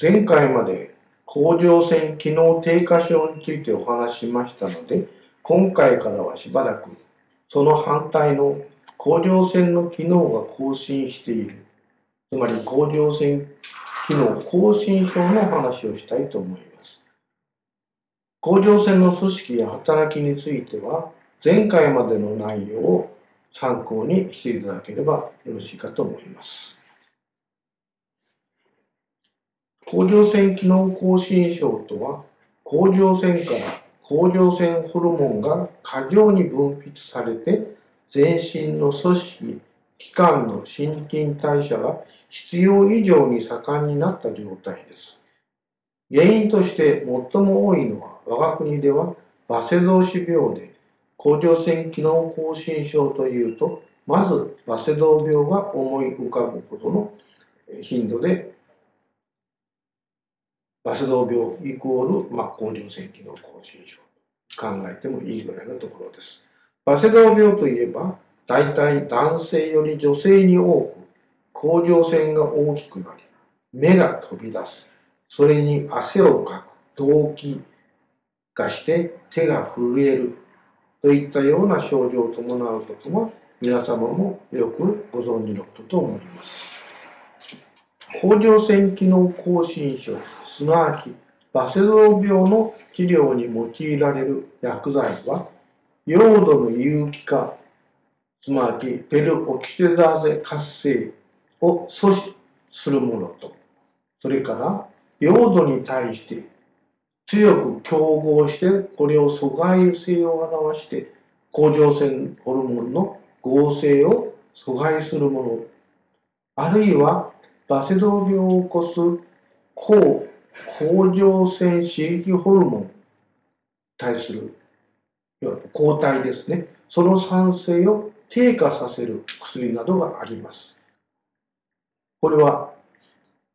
前回まで甲状腺機能低下症についてお話ししましたので、今回からはしばらくその反対の甲状腺の機能が更新している、つまり甲状腺機能更新症の話をしたいと思います。甲状腺の組織や働きについては、前回までの内容を参考にしていただければよろしいかと思います。甲状腺機能亢進症とは、甲状腺から甲状腺ホルモンが過剰に分泌されて、全身の組織、器官の新陳代謝が必要以上に盛んになった状態です。原因として最も多いのは我が国ではバセドウ死病で甲状腺機能亢進症というとまずバセドウ病が思い浮かぶことの頻度でバセドウ病イコール、まあ、甲状腺機能亢進症考えてもいいぐらいのところです。バセドウ病といえば大体男性より女性に多く甲状腺が大きくなり目が飛び出すそれに汗をかく動悸がして手が震えるといったような症状を伴うことは皆様もよくご存知のことと思います。甲状腺機能亢進症すなわちバセドウ病の治療に用いられる薬剤は用土の有機化すなわちペルオキシダーゼ活性を阻止するものと。それから用土に対して強く競合してこれを阻害性を表して甲状腺ホルモンの合成を阻害するものあるいはバセドウ病を起こす抗甲状腺刺激ホルモンに対する抗体ですねその酸性を低下させる薬などがありますこれは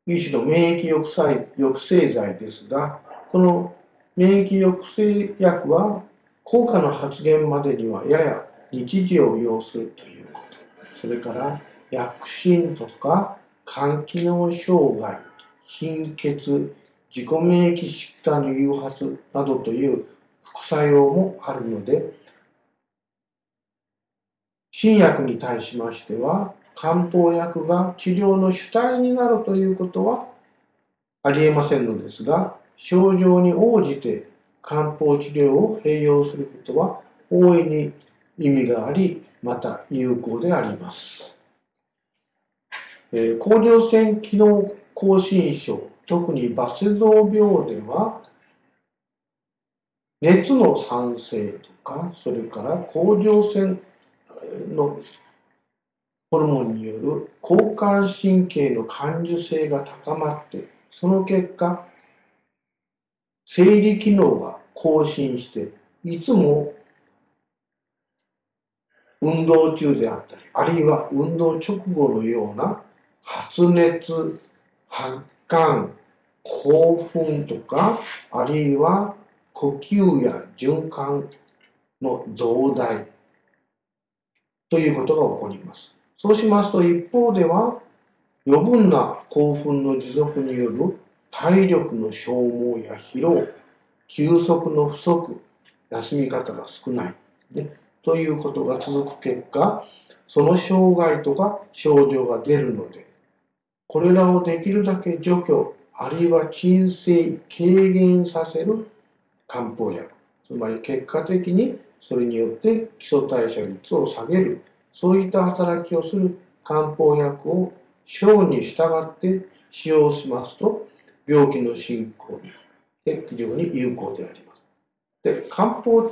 一種の免疫抑制抑制剤ですが、この免疫抑制薬は効果の発現までにはやや日時を要するということ。それから薬疹とか肝機能障害、貧血、自己免疫疾患の誘発などという副作用もあるので、新薬に対しましては漢方薬が治療の主体になるということはありえませんのですが、症状に応じて漢方治療を併用することは大いに意味があり、また有効であります。え、甲状腺機能亢進症、特にバセドウ病では、熱の酸性とか、それから甲状腺のホルモンによる交感神経の感受性が高まってその結果生理機能が更新していつも運動中であったりあるいは運動直後のような発熱発汗興奮とかあるいは呼吸や循環の増大ということが起こります。そうしますと一方では余分な興奮の持続による体力の消耗や疲労休息の不足休み方が少ない、ね、ということが続く結果その障害とか症状が出るのでこれらをできるだけ除去あるいは鎮静軽減させる漢方薬つまり結果的にそれによって基礎代謝率を下げるそういった働きをする漢方薬を小に従って使用しますと病気の進行に非常に有効であります。で漢方の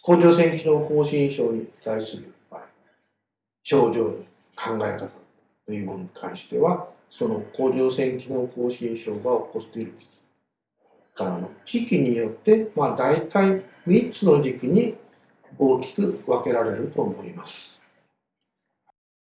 甲状腺機能亢進症に対する場合症状考え方というものに関してはその甲状腺機能亢進症が起こっているからの時期によってまあ大体3つの時期に大きく分けられると思います。